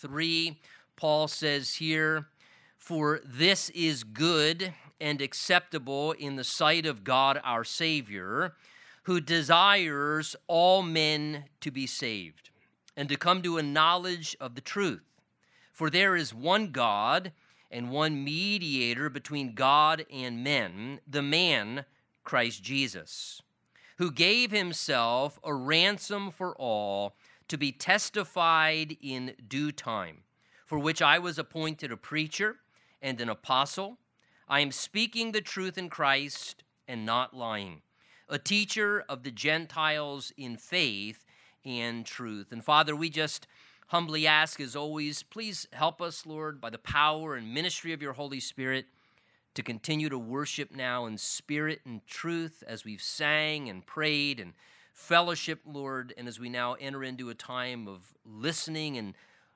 3, Paul says here, For this is good and acceptable in the sight of God our Savior, who desires all men to be saved and to come to a knowledge of the truth. For there is one God and one mediator between God and men, the man, Christ Jesus, who gave himself a ransom for all to be testified in due time, for which I was appointed a preacher and an apostle. I am speaking the truth in Christ and not lying, a teacher of the Gentiles in faith and truth. And Father, we just humbly ask, as always, please help us, Lord, by the power and ministry of your Holy Spirit to continue to worship now in spirit and truth as we've sang and prayed and fellowship, Lord, and as we now enter into a time of listening and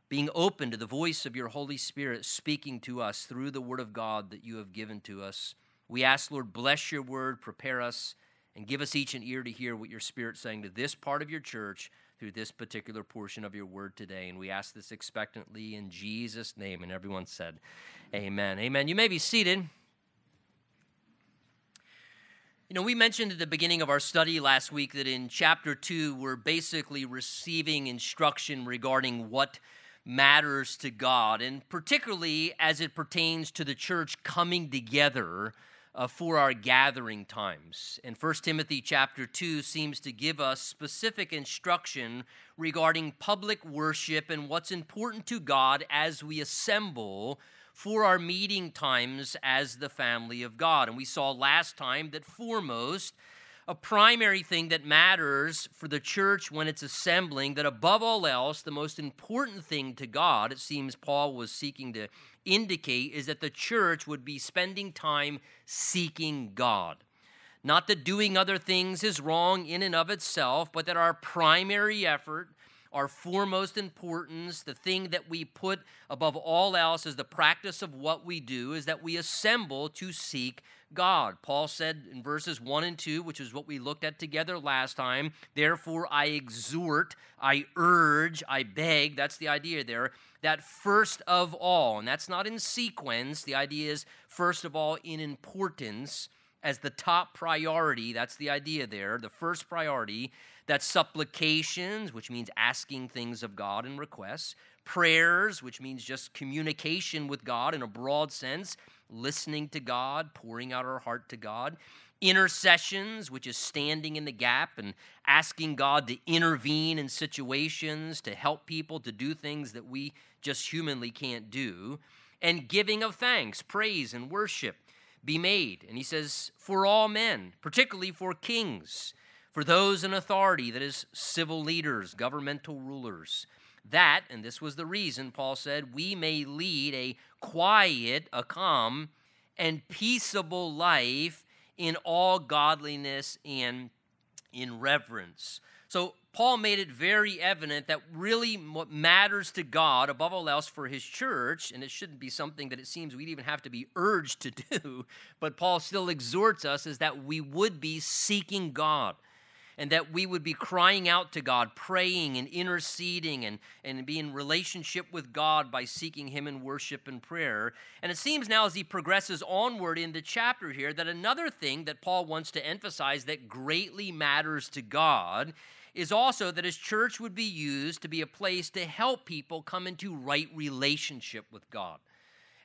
being open to the voice of your Holy Spirit speaking to us through the Word of God that you have given to us. We ask, Lord, bless your word, prepare us, and give us each an ear to hear what your Spirit's saying to this part of your church through this particular portion of your word today. And we ask this expectantly in Jesus' name. And everyone said, Amen. Amen. You may be seated. You know, we mentioned at the beginning of our study last week that in chapter 2, we're basically receiving instruction regarding what matters to God, and particularly as it pertains to the church coming together uh, for our gathering times. And 1 Timothy chapter 2 seems to give us specific instruction regarding public worship and what's important to God as we assemble for our meeting times as the family of God. And we saw last time that foremost, a primary thing that matters for the church when it's assembling, that above all else, the most important thing to God, it seems Paul was seeking to indicate, is that the church would be spending time seeking God. Not that doing other things is wrong in and of itself, but that our primary effort our foremost importance, the thing that we put above all else is the practice of what we do, is that we assemble to seek God. Paul said in verses 1 and 2, which is what we looked at together last time, therefore I exhort, I urge, I beg, that's the idea there, that first of all, and that's not in sequence, the idea is first of all in importance as the top priority, that's the idea there, the first priority that supplications, which means asking things of God and requests, prayers, which means just communication with God in a broad sense, listening to God, pouring out our heart to God, intercessions, which is standing in the gap and asking God to intervene in situations, to help people to do things that we just humanly can't do, and giving of thanks, praise, and worship be made. And he says, for all men, particularly for kings for those in authority, that is, civil leaders, governmental rulers, that, and this was the reason, Paul said, we may lead a quiet, a calm, and peaceable life in all godliness and in reverence. So, Paul made it very evident that really what matters to God, above all else, for his church, and it shouldn't be something that it seems we'd even have to be urged to do, but Paul still exhorts us, is that we would be seeking God and that we would be crying out to God, praying and interceding and, and be in relationship with God by seeking Him in worship and prayer. And it seems now as he progresses onward in the chapter here that another thing that Paul wants to emphasize that greatly matters to God is also that his church would be used to be a place to help people come into right relationship with God.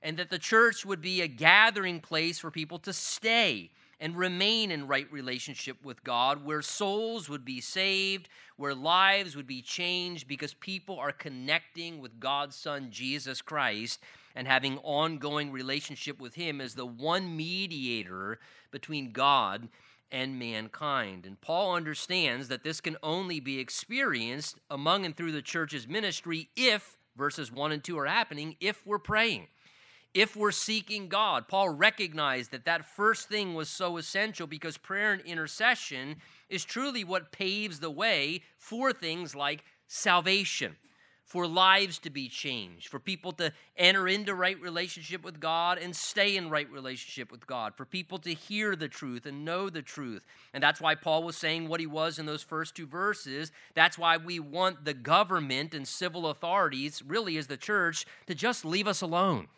And that the church would be a gathering place for people to stay and remain in right relationship with God, where souls would be saved, where lives would be changed because people are connecting with God's Son, Jesus Christ, and having ongoing relationship with Him as the one mediator between God and mankind. And Paul understands that this can only be experienced among and through the church's ministry if, verses 1 and 2 are happening, if we're praying if we're seeking God. Paul recognized that that first thing was so essential because prayer and intercession is truly what paves the way for things like salvation, for lives to be changed, for people to enter into right relationship with God and stay in right relationship with God, for people to hear the truth and know the truth. And that's why Paul was saying what he was in those first two verses. That's why we want the government and civil authorities, really as the church, to just leave us alone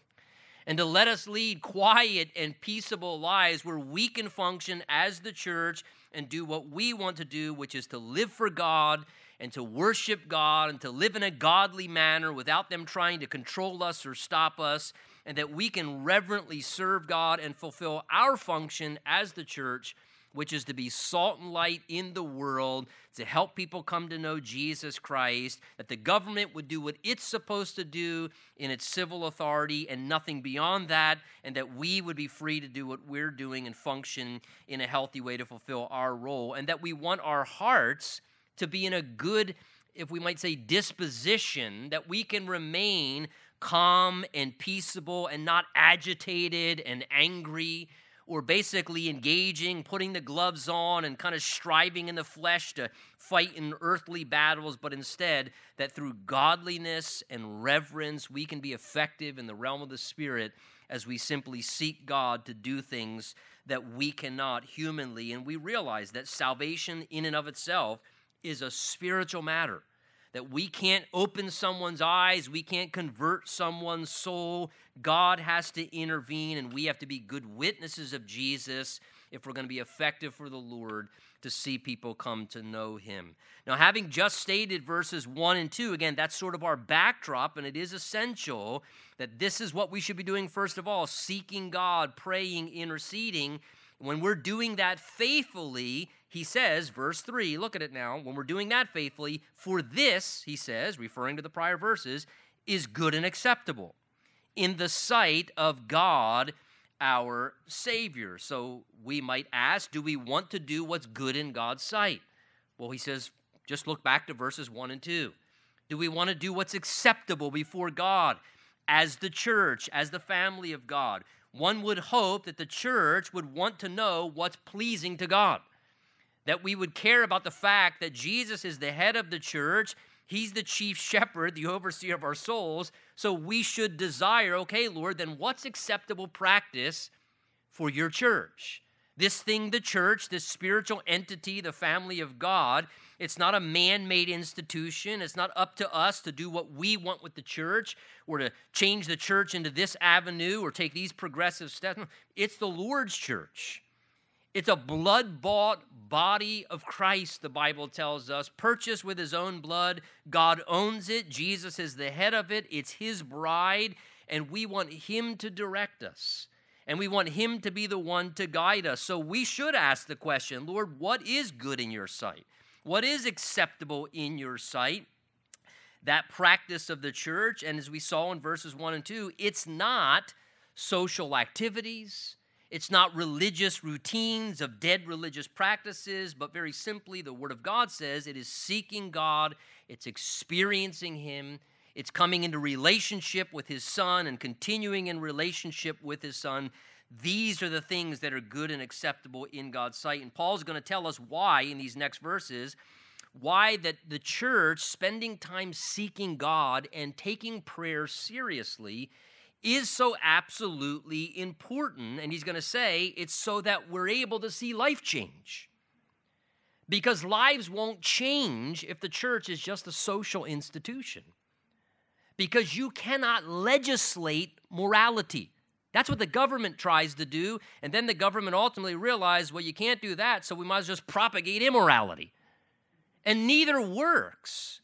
and to let us lead quiet and peaceable lives where we can function as the church and do what we want to do, which is to live for God and to worship God and to live in a godly manner without them trying to control us or stop us, and that we can reverently serve God and fulfill our function as the church, which is to be salt and light in the world, to help people come to know Jesus Christ, that the government would do what it's supposed to do in its civil authority and nothing beyond that, and that we would be free to do what we're doing and function in a healthy way to fulfill our role, and that we want our hearts to be in a good, if we might say, disposition, that we can remain calm and peaceable and not agitated and angry or basically engaging, putting the gloves on, and kind of striving in the flesh to fight in earthly battles, but instead that through godliness and reverence, we can be effective in the realm of the Spirit as we simply seek God to do things that we cannot humanly. And we realize that salvation, in and of itself, is a spiritual matter. That we can't open someone's eyes, we can't convert someone's soul. God has to intervene, and we have to be good witnesses of Jesus if we're going to be effective for the Lord to see people come to know Him. Now, having just stated verses 1 and 2, again, that's sort of our backdrop, and it is essential that this is what we should be doing first of all seeking God, praying, interceding. When we're doing that faithfully, he says, verse 3, look at it now. When we're doing that faithfully, for this, he says, referring to the prior verses, is good and acceptable in the sight of God our Savior. So we might ask, do we want to do what's good in God's sight? Well, he says, just look back to verses 1 and 2. Do we want to do what's acceptable before God as the church, as the family of God? One would hope that the church would want to know what's pleasing to God that we would care about the fact that Jesus is the head of the church. He's the chief shepherd, the overseer of our souls. So we should desire, okay, Lord, then what's acceptable practice for your church? This thing, the church, this spiritual entity, the family of God, it's not a man made institution. It's not up to us to do what we want with the church or to change the church into this avenue or take these progressive steps. It's the Lord's church. It's a blood bought body of Christ, the Bible tells us, purchased with his own blood. God owns it. Jesus is the head of it. It's his bride, and we want him to direct us. And we want him to be the one to guide us. So we should ask the question Lord, what is good in your sight? What is acceptable in your sight? That practice of the church, and as we saw in verses 1 and 2, it's not social activities it's not religious routines of dead religious practices, but very simply, the Word of God says it is seeking God, it's experiencing Him, it's coming into relationship with His Son and continuing in relationship with His Son. These are the things that are good and acceptable in God's sight. And Paul's going to tell us why in these next verses why that the church spending time seeking God and taking prayer seriously is so absolutely important. And he's going to say it's so that we're able to see life change. Because lives won't change if the church is just a social institution. Because you cannot legislate morality. That's what the government tries to do. And then the government ultimately realizes, well, you can't do that, so we might as well just propagate immorality. And neither works.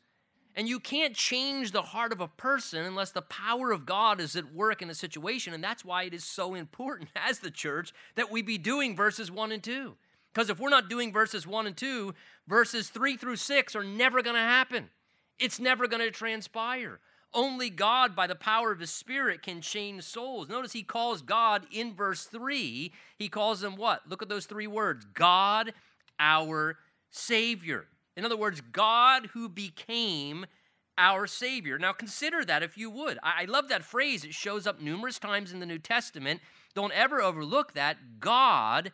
And you can't change the heart of a person unless the power of God is at work in a situation. And that's why it is so important as the church that we be doing verses 1 and 2. Because if we're not doing verses 1 and 2, verses 3 through 6 are never going to happen. It's never going to transpire. Only God, by the power of His Spirit, can change souls. Notice He calls God in verse 3, He calls Him what? Look at those three words God, our Savior. In other words, God who became our Savior. Now, consider that if you would. I love that phrase. It shows up numerous times in the New Testament. Don't ever overlook that. God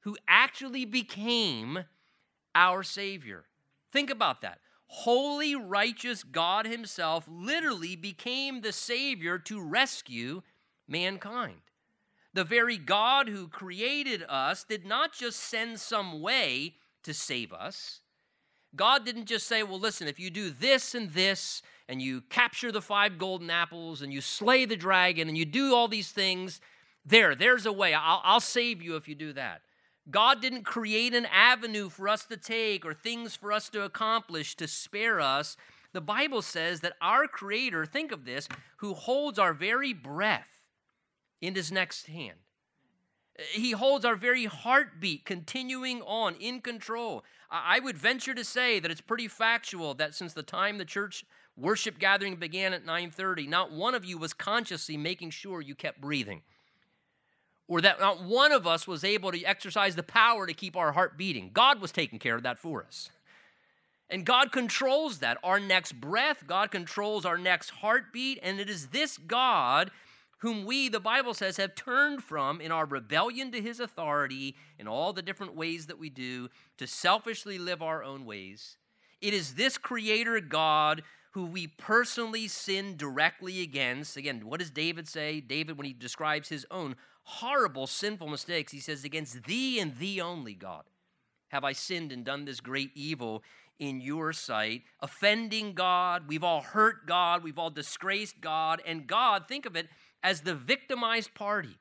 who actually became our Savior. Think about that. holy, righteous God Himself literally became the Savior to rescue mankind. The very God who created us did not just send some way to save us. God didn't just say, well, listen, if you do this and this, and you capture the five golden apples, and you slay the dragon, and you do all these things, there, there's a way. I'll, I'll save you if you do that. God didn't create an avenue for us to take or things for us to accomplish to spare us. The Bible says that our Creator, think of this, who holds our very breath in His next hand. He holds our very heartbeat continuing on in control. I would venture to say that it's pretty factual that since the time the church worship gathering began at 9:30, not one of you was consciously making sure you kept breathing or that not one of us was able to exercise the power to keep our heart beating. God was taking care of that for us. And God controls that. Our next breath, God controls our next heartbeat. And it is this God whom we, the Bible says, have turned from in our rebellion to his authority in all the different ways that we do to selfishly live our own ways. It is this Creator God who we personally sin directly against. Again, what does David say? David, when he describes his own horrible sinful mistakes. He says, Against thee and thee only, God, have I sinned and done this great evil in your sight, offending God. We've all hurt God. We've all disgraced God. And God, think of it as the victimized party,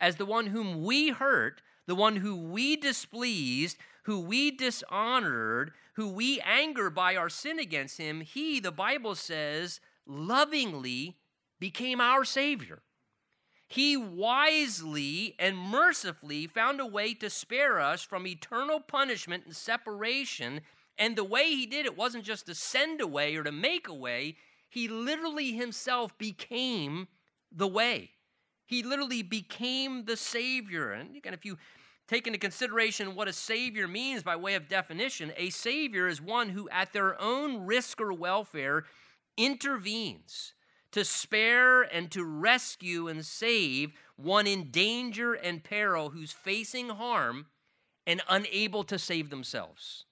as the one whom we hurt, the one who we displeased, who we dishonored, who we anger by our sin against him. He, the Bible says, lovingly became our Savior he wisely and mercifully found a way to spare us from eternal punishment and separation. And the way he did it wasn't just to send away or to make a way, he literally himself became the way. He literally became the Savior. And again, if you take into consideration what a Savior means by way of definition, a Savior is one who, at their own risk or welfare, intervenes to spare and to rescue and save one in danger and peril who's facing harm and unable to save themselves.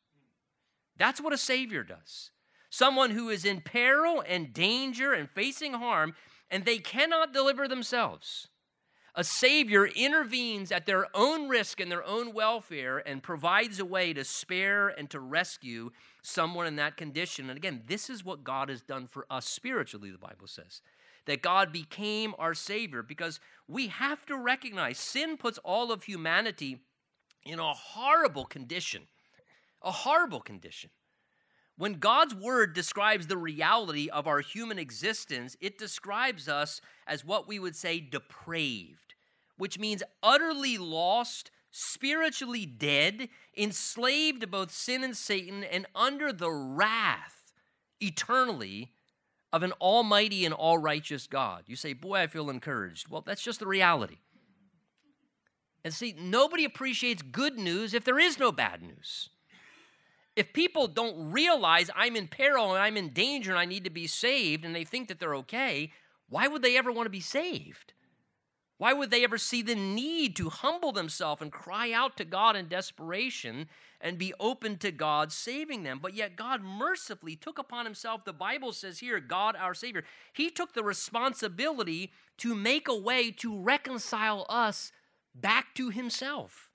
That's what a Savior does. Someone who is in peril and danger and facing harm, and they cannot deliver themselves. A Savior intervenes at their own risk and their own welfare and provides a way to spare and to rescue someone in that condition. And again, this is what God has done for us spiritually, the Bible says. That God became our Savior because we have to recognize sin puts all of humanity in a horrible condition. A horrible condition. When God's word describes the reality of our human existence, it describes us as what we would say depraved, which means utterly lost spiritually dead, enslaved to both sin and Satan, and under the wrath eternally of an almighty and all righteous God. You say, Boy, I feel encouraged. Well, that's just the reality. And see, nobody appreciates good news if there is no bad news. If people don't realize I'm in peril and I'm in danger and I need to be saved and they think that they're okay, why would they ever want to be saved? Why would they ever see the need to humble themselves and cry out to God in desperation and be open to God saving them? But yet, God mercifully took upon himself, the Bible says here, God our Savior, he took the responsibility to make a way to reconcile us back to himself.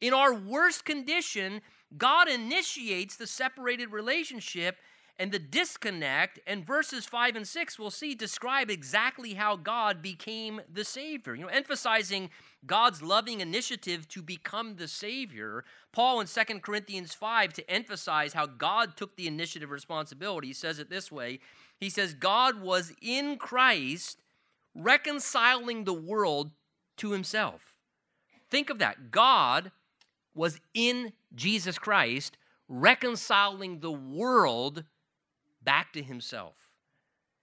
In our worst condition, God initiates the separated relationship and the disconnect and verses 5 and 6 we'll see describe exactly how God became the savior. You know emphasizing God's loving initiative to become the savior Paul in 2 Corinthians 5 to emphasize how God took the initiative responsibility. Says it this way. He says God was in Christ reconciling the world to himself. Think of that. God was in Jesus Christ reconciling the world back to himself.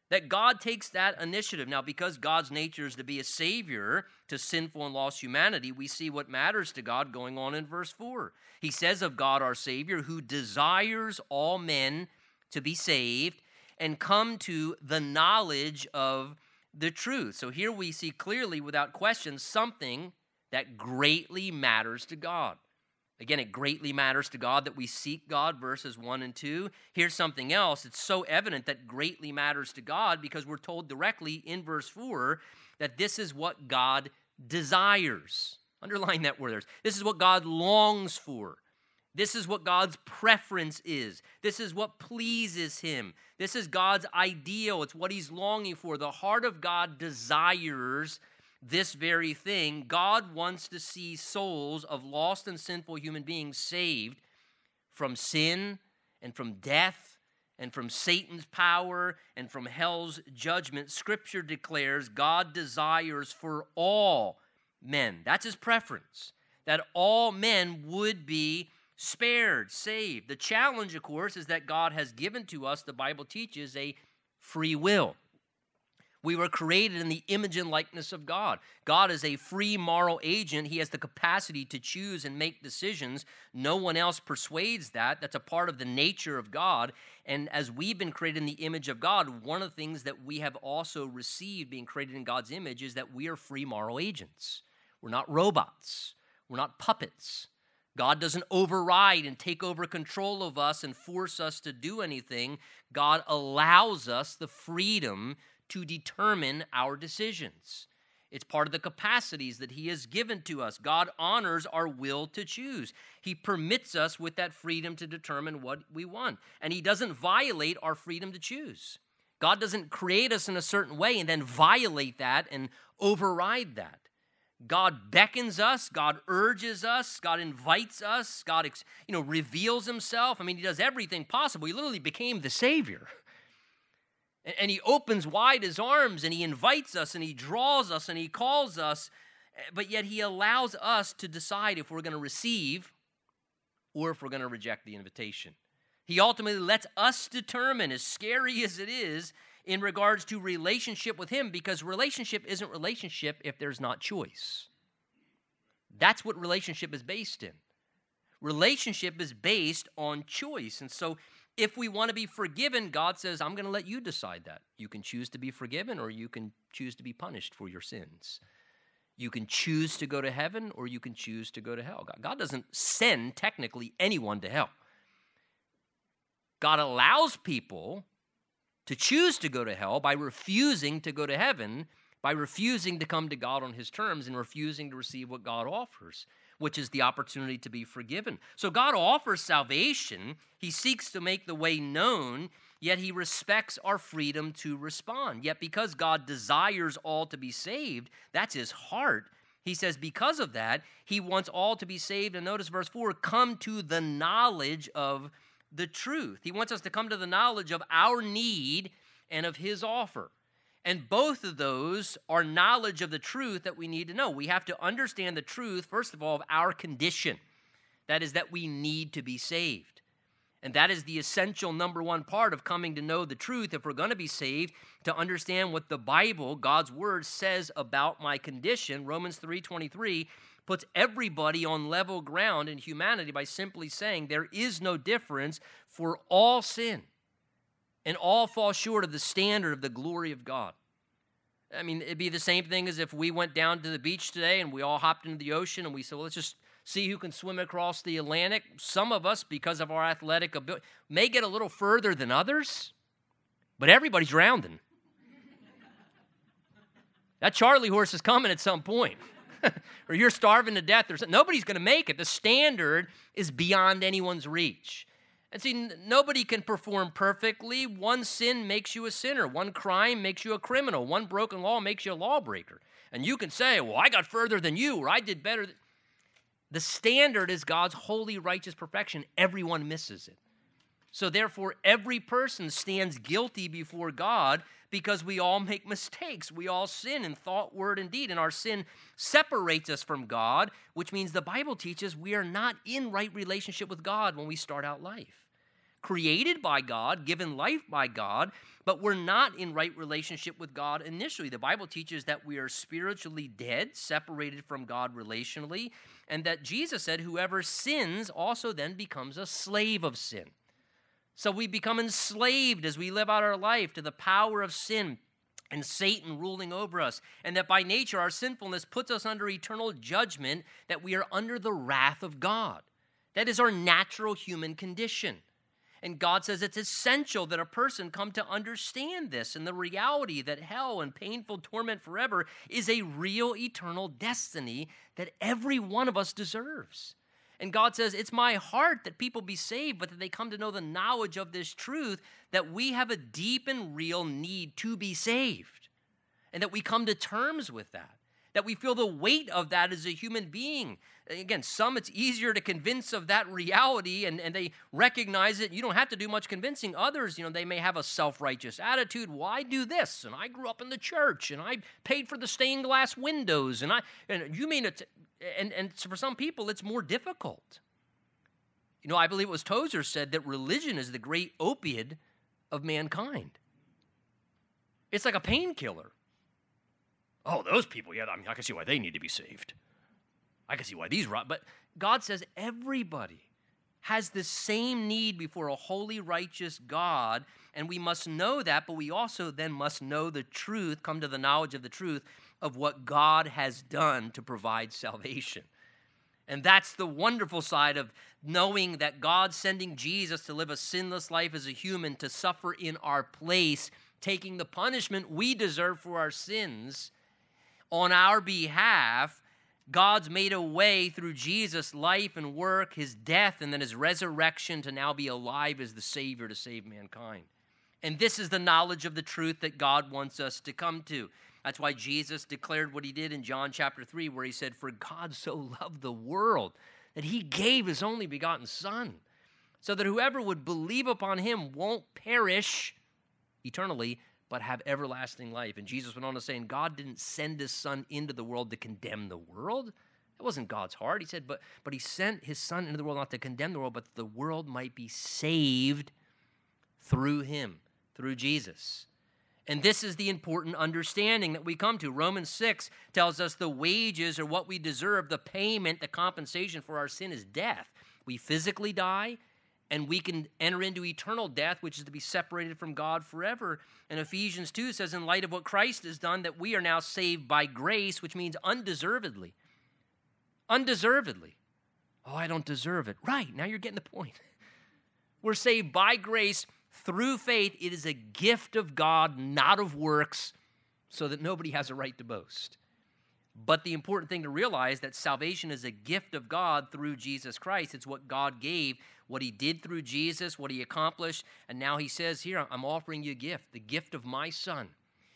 That God takes that initiative. Now, because God's nature is to be a savior to sinful and lost humanity, we see what matters to God going on in verse 4. He says of God, our Savior, who desires all men to be saved and come to the knowledge of the truth. So here we see clearly, without question, something that greatly matters to God. Again, it greatly matters to God that we seek God, verses 1 and 2. Here's something else. It's so evident that greatly matters to God because we're told directly in verse 4 that this is what God desires. Underline that word. There. This is what God longs for. This is what God's preference is. This is what pleases him. This is God's ideal. It's what he's longing for. The heart of God desires this very thing. God wants to see souls of lost and sinful human beings saved from sin and from death and from Satan's power and from hell's judgment. Scripture declares God desires for all men. That's his preference, that all men would be spared, saved. The challenge, of course, is that God has given to us, the Bible teaches, a free will. We were created in the image and likeness of God. God is a free moral agent. He has the capacity to choose and make decisions. No one else persuades that. That's a part of the nature of God. And as we've been created in the image of God, one of the things that we have also received being created in God's image is that we are free moral agents. We're not robots, we're not puppets. God doesn't override and take over control of us and force us to do anything. God allows us the freedom to determine our decisions. It's part of the capacities that He has given to us. God honors our will to choose. He permits us with that freedom to determine what we want. And He doesn't violate our freedom to choose. God doesn't create us in a certain way and then violate that and override that. God beckons us, God urges us, God invites us, God you know reveals himself. I mean, he does everything possible. He literally became the savior. And he opens wide his arms and he invites us and he draws us and he calls us, eh, but yet he allows us to decide if we're going to receive or if we're going to reject the invitation. He ultimately lets us determine, as scary as it is, in regards to relationship with Him because relationship isn't relationship if there's not choice. That's what relationship is based in. Relationship is based on choice. And so, if we want to be forgiven, God says, I'm going to let you decide that. You can choose to be forgiven or you can choose to be punished for your sins. You can choose to go to heaven or you can choose to go to hell. God doesn't send technically anyone to hell. God allows people to choose to go to hell by refusing to go to heaven, by refusing to come to God on his terms and refusing to receive what God offers, which is the opportunity to be forgiven. So God offers salvation, he seeks to make the way known. Yet he respects our freedom to respond. Yet, because God desires all to be saved, that's his heart. He says, because of that, he wants all to be saved. And notice verse 4 come to the knowledge of the truth. He wants us to come to the knowledge of our need and of his offer. And both of those are knowledge of the truth that we need to know. We have to understand the truth, first of all, of our condition. That is, that we need to be saved. And that is the essential number one part of coming to know the truth if we're going to be saved, to understand what the Bible, God's word, says about my condition. Romans 3:23 puts everybody on level ground in humanity by simply saying there is no difference for all sin and all fall short of the standard of the glory of God. I mean, it'd be the same thing as if we went down to the beach today and we all hopped into the ocean and we said, well, let's just see who can swim across the Atlantic. Some of us, because of our athletic ability, may get a little further than others, but everybody's drowning. that Charlie horse is coming at some point. or you're starving to death or something. Nobody's going to make it. The standard is beyond anyone's reach. And see, nobody can perform perfectly. One sin makes you a sinner. One crime makes you a criminal. One broken law makes you a lawbreaker. And you can say, well, I got further than you, or I did better. The standard is God's holy, righteous perfection. Everyone misses it. So, therefore, every person stands guilty before God because we all make mistakes. We all sin in thought, word, and deed. And our sin separates us from God, which means the Bible teaches we are not in right relationship with God when we start out life. Created by God, given life by God, but we're not in right relationship with God initially. The Bible teaches that we are spiritually dead, separated from God relationally, and that Jesus said, Whoever sins also then becomes a slave of sin. So we become enslaved as we live out our life to the power of sin and Satan ruling over us. And that by nature, our sinfulness puts us under eternal judgment, that we are under the wrath of God. That is our natural human condition. And God says it's essential that a person come to understand this and the reality that hell and painful torment forever is a real eternal destiny that every one of us deserves. And God says, It's my heart that people be saved, but that they come to know the knowledge of this truth that we have a deep and real need to be saved. And that we come to terms with that that we feel the weight of that as a human being. Again, some it's easier to convince of that reality and, and they recognize it. You don't have to do much convincing. Others, you know, they may have a self righteous attitude. Why do this? And I grew up in the church and I paid for the stained glass windows. And I, and you mean it, and, and for some people, it's more difficult. You know, I believe it was Tozer said that religion is the great opiate of mankind. It's like a painkiller oh, those people, yeah, I mean, I can see why they need to be saved. I can see why these, rot. but God says everybody has the same need before a holy, righteous God, and we must know that, but we also then must know the truth, come to the knowledge of the truth of what God has done to provide salvation. And that's the wonderful side of knowing that God sending Jesus to live a sinless life as a human, to suffer in our place, taking the punishment we deserve for our sins on our behalf, God's made a way through Jesus' life and work, his death, and then his resurrection to now be alive as the Savior to save mankind. And this is the knowledge of the truth that God wants us to come to. That's why Jesus declared what he did in John chapter 3, where he said, For God so loved the world that he gave his only begotten Son, so that whoever would believe upon him won't perish eternally, but have everlasting life. And Jesus went on to say, and God didn't send his son into the world to condemn the world. That wasn't God's heart. He said, but, but he sent his son into the world not to condemn the world, but the world might be saved through him, through Jesus. And this is the important understanding that we come to. Romans 6 tells us the wages are what we deserve, the payment, the compensation for our sin is death. We physically die, and we can enter into eternal death, which is to be separated from God forever. And Ephesians 2 says, in light of what Christ has done, that we are now saved by grace, which means undeservedly. Undeservedly. Oh, I don't deserve it. Right, now you're getting the point. We're saved by grace through faith. It is a gift of God, not of works, so that nobody has a right to boast. But the important thing to realize that salvation is a gift of God through Jesus Christ. It's what God gave, what he did through Jesus, what he accomplished, and now he says here, I'm offering you a gift, the gift of my son.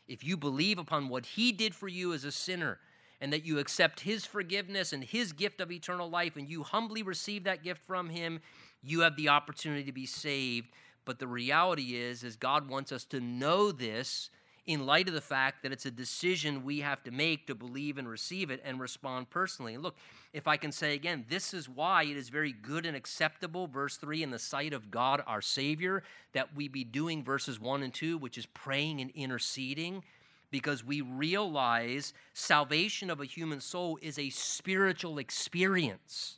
If you believe upon what he did for you as a sinner, and that you accept his forgiveness and his gift of eternal life, and you humbly receive that gift from him, you have the opportunity to be saved. But the reality is, is God wants us to know this in light of the fact that it's a decision we have to make to believe and receive it and respond personally. Look, if I can say again, this is why it is very good and acceptable, verse 3, in the sight of God our Savior, that we be doing verses 1 and 2, which is praying and interceding, because we realize salvation of a human soul is a spiritual experience.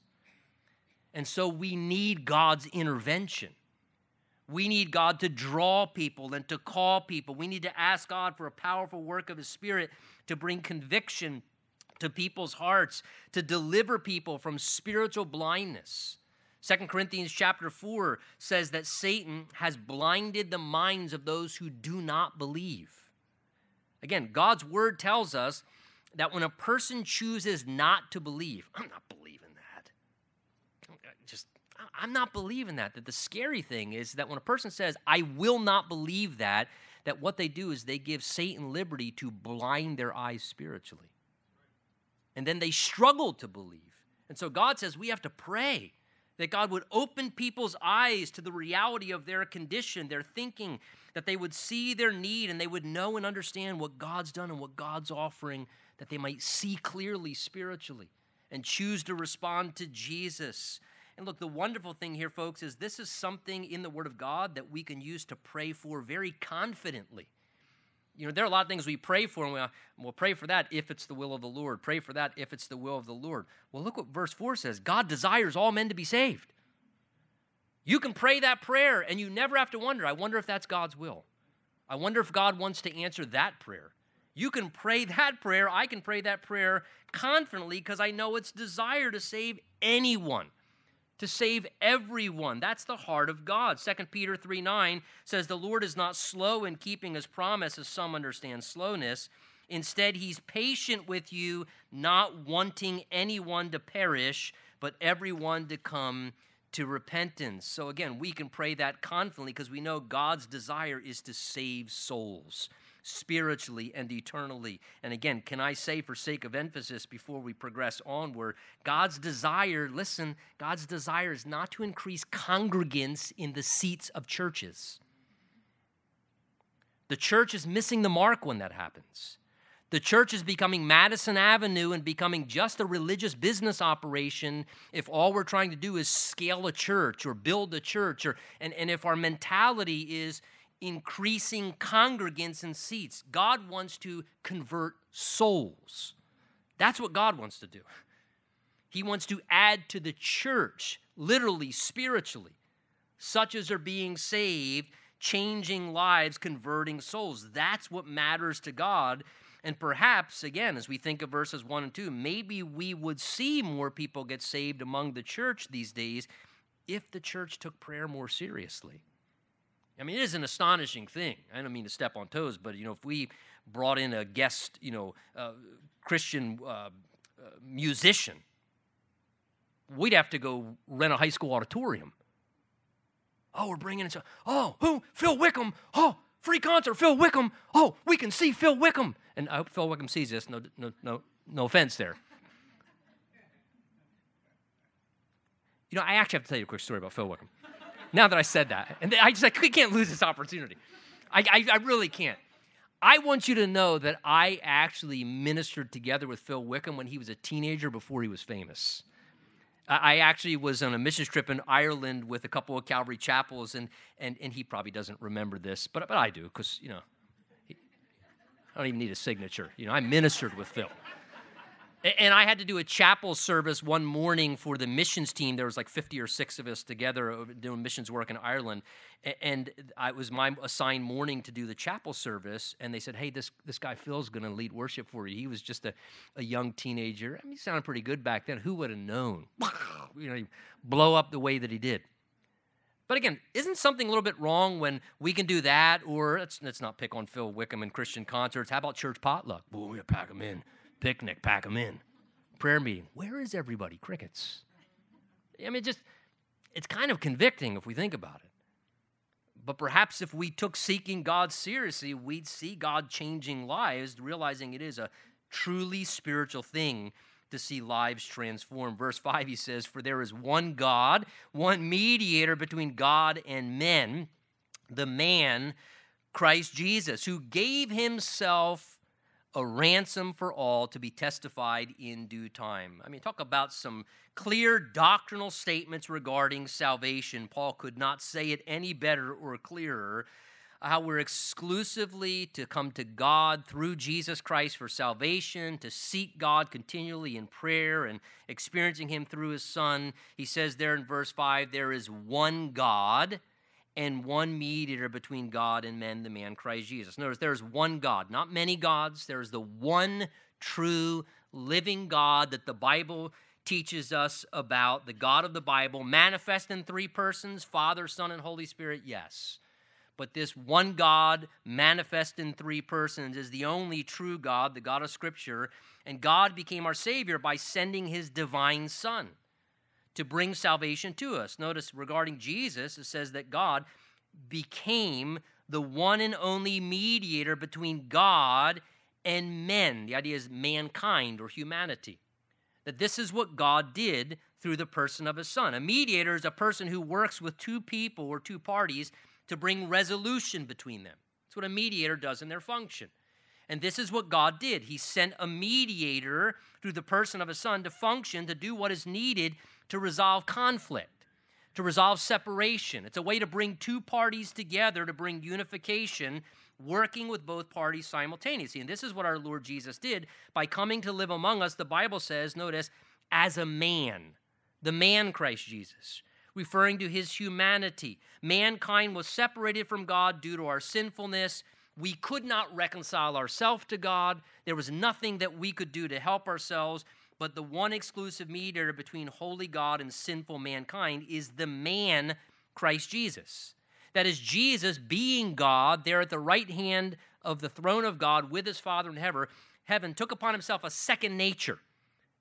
And so we need God's intervention. We need God to draw people and to call people. We need to ask God for a powerful work of His Spirit to bring conviction to people's hearts, to deliver people from spiritual blindness. Second Corinthians chapter 4 says that Satan has blinded the minds of those who do not believe. Again, God's word tells us that when a person chooses not to believe, I'm not I'm not believing that. That the scary thing is that when a person says, I will not believe that, that what they do is they give Satan liberty to blind their eyes spiritually. And then they struggle to believe. And so God says we have to pray that God would open people's eyes to the reality of their condition, their thinking, that they would see their need and they would know and understand what God's done and what God's offering, that they might see clearly spiritually and choose to respond to Jesus and look, the wonderful thing here, folks, is this is something in the Word of God that we can use to pray for very confidently. You know, there are a lot of things we pray for, and we'll, uh, we'll pray for that if it's the will of the Lord. Pray for that if it's the will of the Lord. Well, look what verse 4 says God desires all men to be saved. You can pray that prayer, and you never have to wonder, I wonder if that's God's will. I wonder if God wants to answer that prayer. You can pray that prayer. I can pray that prayer confidently because I know it's desire to save anyone to save everyone. That's the heart of God. 2 Peter 3 9 says, The Lord is not slow in keeping his promise, as some understand slowness. Instead, he's patient with you, not wanting anyone to perish, but everyone to come to repentance. So, again, we can pray that confidently because we know God's desire is to save souls spiritually and eternally. And again, can I say, for sake of emphasis, before we progress onward, God's desire, listen, God's desire is not to increase congregants in the seats of churches. The church is missing the mark when that happens. The church is becoming Madison Avenue and becoming just a religious business operation if all we're trying to do is scale a church or build a church, or, and, and if our mentality is increasing congregants and seats. God wants to convert souls. That's what God wants to do. He wants to add to the church, literally, spiritually, such as are being saved, changing lives, converting souls. That's what matters to God. And perhaps, again, as we think of verses 1 and 2, maybe we would see more people get saved among the church these days if the church took prayer more seriously. I mean, it is an astonishing thing. I don't mean to step on toes, but you know, if we brought in a guest, you know, uh, Christian uh, uh, musician, we'd have to go rent a high school auditorium. Oh, we're bringing in. Oh, who? Phil Wickham. Oh, free concert. Phil Wickham. Oh, we can see Phil Wickham. And I hope Phil Wickham sees this. No, no, no, no offense there. You know, I actually have to tell you a quick story about Phil Wickham now that I said that. And I just I can't lose this opportunity. I, I, I really can't. I want you to know that I actually ministered together with Phil Wickham when he was a teenager before he was famous. I actually was on a mission trip in Ireland with a couple of Calvary chapels, and, and, and he probably doesn't remember this, but, but I do, because, you know, he, I don't even need a signature. You know, I ministered with Phil. And I had to do a chapel service one morning for the missions team. There was like 50 or six of us together doing missions work in Ireland. And it was my assigned morning to do the chapel service. And they said, hey, this, this guy Phil's going to lead worship for you. He was just a, a young teenager. I mean, he sounded pretty good back then. Who would have known? you know, blow up the way that he did. But again, isn't something a little bit wrong when we can do that? Or let's, let's not pick on Phil Wickham and Christian concerts. How about church potluck? Boy, we pack them in picnic, pack them in. Prayer meeting, where is everybody? Crickets. I mean, just, it's kind of convicting if we think about it. But perhaps if we took seeking God seriously, we'd see God changing lives, realizing it is a truly spiritual thing to see lives transformed. Verse 5, he says, For there is one God, one mediator between God and men, the man, Christ Jesus, who gave himself a ransom for all to be testified in due time. I mean, talk about some clear doctrinal statements regarding salvation. Paul could not say it any better or clearer. How we're exclusively to come to God through Jesus Christ for salvation, to seek God continually in prayer and experiencing Him through His Son. He says there in verse 5 there is one God and one mediator between God and men, the man Christ Jesus. Notice there's one God, not many gods. There's the one true living God that the Bible teaches us about, the God of the Bible, manifest in three persons Father, Son, and Holy Spirit, yes. But this one God, manifest in three persons, is the only true God, the God of Scripture. And God became our Savior by sending His divine Son to bring salvation to us. Notice regarding Jesus, it says that God became the one and only mediator between God and men. The idea is mankind or humanity. That this is what God did through the person of his son. A mediator is a person who works with two people or two parties to bring resolution between them. That's what a mediator does in their function. And this is what God did. He sent a mediator through the person of his son to function, to do what is needed to resolve conflict, to resolve separation. It's a way to bring two parties together, to bring unification, working with both parties simultaneously. And this is what our Lord Jesus did by coming to live among us. The Bible says, notice, as a man, the man Christ Jesus referring to his humanity. Mankind was separated from God due to our sinfulness. We could not reconcile ourselves to God. There was nothing that we could do to help ourselves. but the one exclusive mediator between holy God and sinful mankind is the man Christ Jesus. That is, Jesus being God, there at the right hand of the throne of God with his Father in heaven, heaven took upon himself a second nature,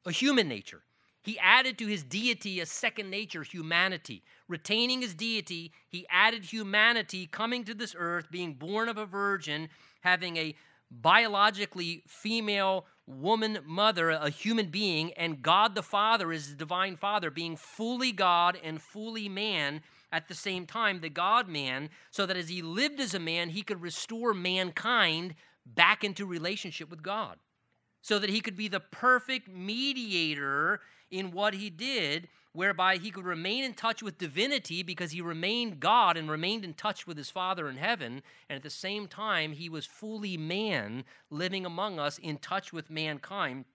a human nature. He added to his deity a second nature, humanity. Retaining his deity, he added humanity, coming to this earth, being born of a virgin, having a biologically female woman mother, a human being, and God the Father is the divine Father, being fully God and fully man at the same time, the God man, so that as he lived as a man, he could restore mankind back into relationship with God, so that he could be the perfect mediator in what he did, whereby he could remain in touch with divinity because he remained God and remained in touch with his Father in heaven. And at the same time, he was fully man, living among us in touch with mankind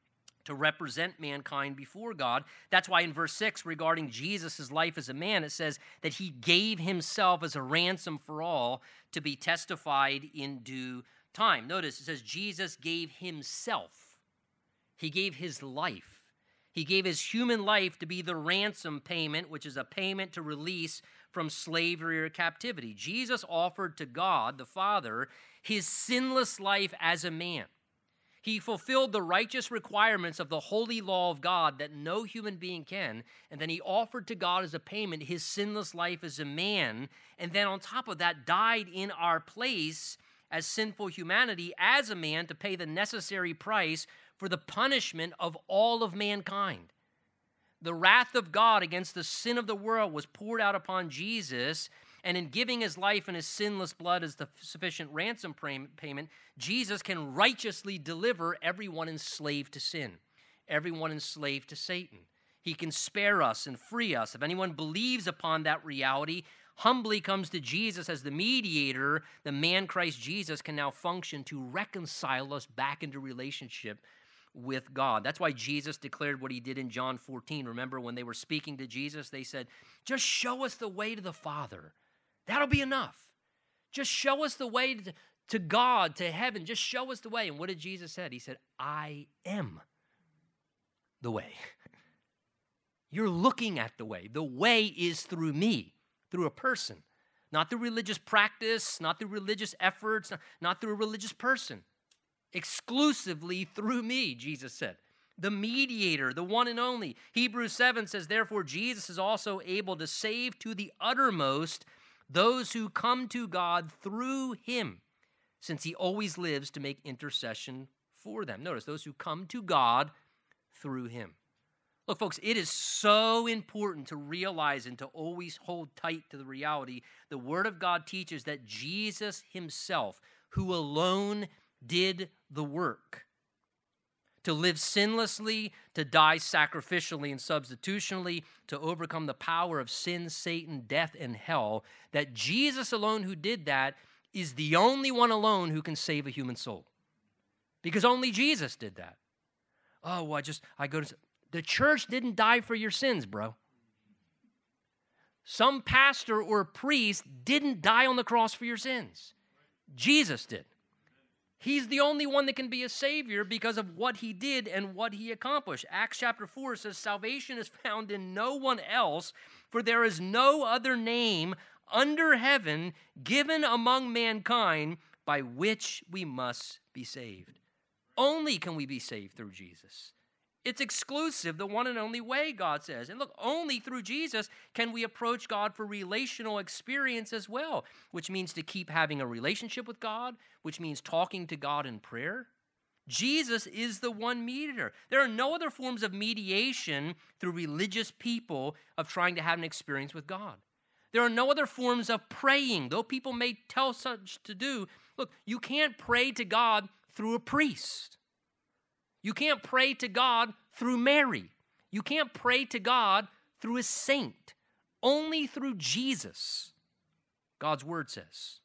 to represent mankind before God. That's why in verse 6, regarding Jesus' life as a man, it says that he gave himself as a ransom for all to be testified in due time. Notice it says Jesus gave himself, he gave his life. He gave his human life to be the ransom payment, which is a payment to release from slavery or captivity. Jesus offered to God, the Father, his sinless life as a man. He fulfilled the righteous requirements of the holy law of God that no human being can. And then he offered to God as a payment his sinless life as a man. And then on top of that, died in our place as sinful humanity as a man to pay the necessary price for the punishment of all of mankind. The wrath of God against the sin of the world was poured out upon Jesus, and in giving his life and his sinless blood as the sufficient ransom payment, Jesus can righteously deliver everyone enslaved to sin, everyone enslaved to Satan. He can spare us and free us. If anyone believes upon that reality, humbly comes to Jesus as the mediator, the man Christ Jesus can now function to reconcile us back into relationship with God. That's why Jesus declared what he did in John 14. Remember when they were speaking to Jesus, they said, Just show us the way to the Father. That'll be enough. Just show us the way to, God, to heaven. Just show us the way. And what did Jesus say? He said, I am the way. You're looking at the way. The way is through me, through a person, not through religious practice, not through religious efforts, not through a religious person exclusively through me, Jesus said. The mediator, the one and only. Hebrews 7 says, Therefore, Jesus is also able to save to the uttermost those who come to God through him, since he always lives to make intercession for them. Notice those who come to God through him. Look, folks, it is so important to realize and to always hold tight to the reality. The Word of God teaches that Jesus Himself, who alone did the work to live sinlessly, to die sacrificially and substitutionally, to overcome the power of sin, Satan, death, and hell, that Jesus alone who did that is the only one alone who can save a human soul. Because only Jesus did that. Oh, well, I just, I go to, the church didn't die for your sins, bro. Some pastor or priest didn't die on the cross for your sins. Jesus did. He's the only one that can be a savior because of what he did and what he accomplished. Acts chapter 4 says, Salvation is found in no one else, for there is no other name under heaven given among mankind by which we must be saved. Only can we be saved through Jesus. It's exclusive, the one and only way, God says. And look, only through Jesus can we approach God for relational experience as well, which means to keep having a relationship with God, which means talking to God in prayer. Jesus is the one mediator. There are no other forms of mediation through religious people of trying to have an experience with God. There are no other forms of praying, though people may tell such to do. Look, you can't pray to God through a priest. You can't pray to God through Mary. You can't pray to God through a saint. Only through Jesus, God's word says.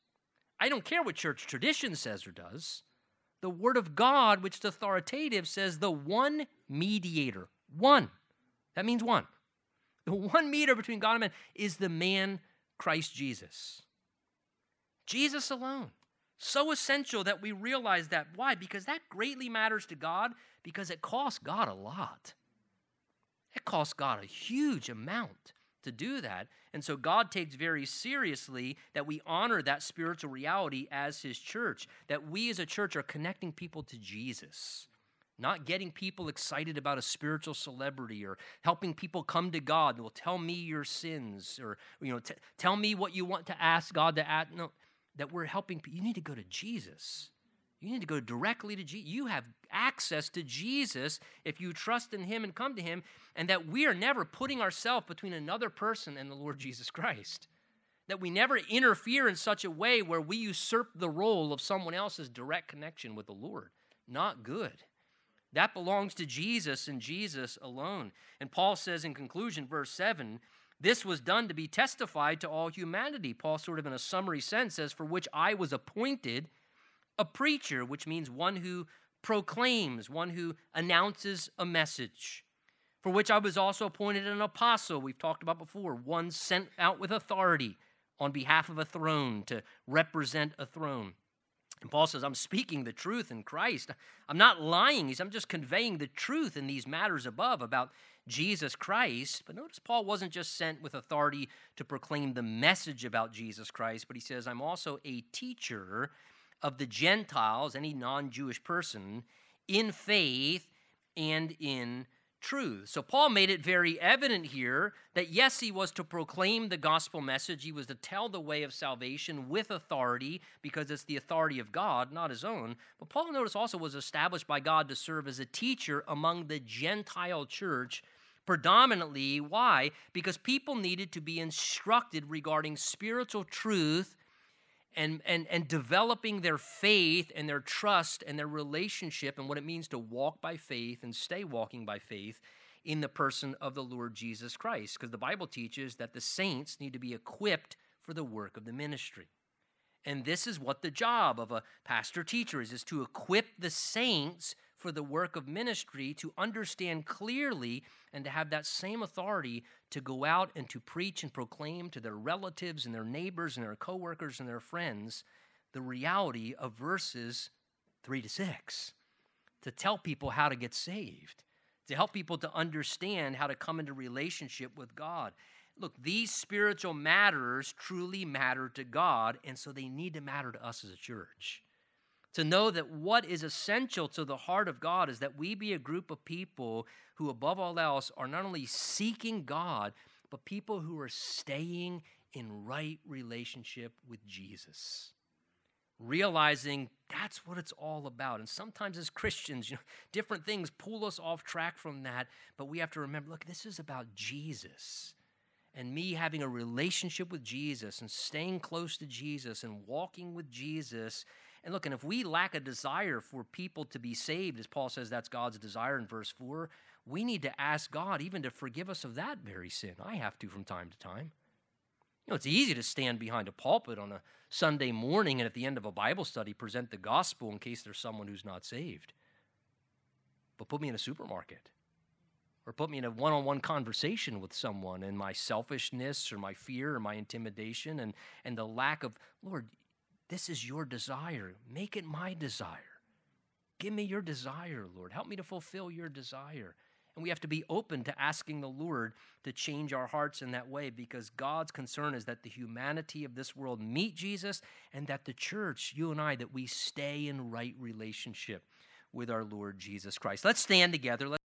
I don't care what church tradition says or does. The word of God, which is authoritative, says the one mediator. One. That means one. The one mediator between God and man is the man Christ Jesus. Jesus alone. So essential that we realize that. Why? Because that greatly matters to God, because it costs God a lot. It costs God a huge amount to do that. And so God takes very seriously that we honor that spiritual reality as His church, that we as a church are connecting people to Jesus. Not getting people excited about a spiritual celebrity or helping people come to God. Well, tell me your sins or you know, t- tell me what you want to ask God to ask. No, that we're helping. You need to go to Jesus. You need to go directly to Jesus. You have access to Jesus if you trust in Him and come to Him, and that we are never putting ourselves between another person and the Lord Jesus Christ. That we never interfere in such a way where we usurp the role of someone else's direct connection with the Lord. Not good. That belongs to Jesus and Jesus alone. And Paul says in conclusion, verse 7, this was done to be testified to all humanity. Paul, sort of in a summary sense, says, For which I was appointed a preacher, which means one who proclaims, one who announces a message, for which I was also appointed an apostle, we've talked about before, one sent out with authority on behalf of a throne to represent a throne. And Paul says, I'm speaking the truth in Christ. I'm not lying. He's, I'm just conveying the truth in these matters above about Jesus Christ. But notice Paul wasn't just sent with authority to proclaim the message about Jesus Christ, but he says, I'm also a teacher of the Gentiles, any non Jewish person, in faith and in truth. So Paul made it very evident here that yes, he was to proclaim the gospel message, he was to tell the way of salvation with authority because it's the authority of God, not his own. But Paul, notice, also was established by God to serve as a teacher among the Gentile church. Predominantly, why? Because people needed to be instructed regarding spiritual truth and, and, and developing their faith and their trust and their relationship and what it means to walk by faith and stay walking by faith in the person of the Lord Jesus Christ. Because the Bible teaches that the saints need to be equipped for the work of the ministry. And this is what the job of a pastor teacher is, is to equip the saints for the work of ministry to understand clearly and to have that same authority to go out and to preach and proclaim to their relatives and their neighbors and their coworkers and their friends the reality of verses 3 to 6 to tell people how to get saved to help people to understand how to come into relationship with God. Look these spiritual matters truly matter to God and so they need to matter to us as a church to know that what is essential to the heart of God is that we be a group of people who, above all else, are not only seeking God, but people who are staying in right relationship with Jesus. Realizing that's what it's all about. And sometimes as Christians, you know, different things pull us off track from that, but we have to remember look, this is about Jesus and me having a relationship with Jesus and staying close to Jesus and walking with Jesus and look, and if we lack a desire for people to be saved, as Paul says that's God's desire in verse 4, we need to ask God even to forgive us of that very sin. I have to from time to time. You know, it's easy to stand behind a pulpit on a Sunday morning and at the end of a Bible study present the gospel in case there's someone who's not saved. But put me in a supermarket or put me in a one on one conversation with someone and my selfishness or my fear or my intimidation and, and the lack of, Lord, this is your desire. Make it my desire. Give me your desire, Lord. Help me to fulfill your desire. And we have to be open to asking the Lord to change our hearts in that way because God's concern is that the humanity of this world meet Jesus and that the church, you and I, that we stay in right relationship with our Lord Jesus Christ. Let's stand together. Let's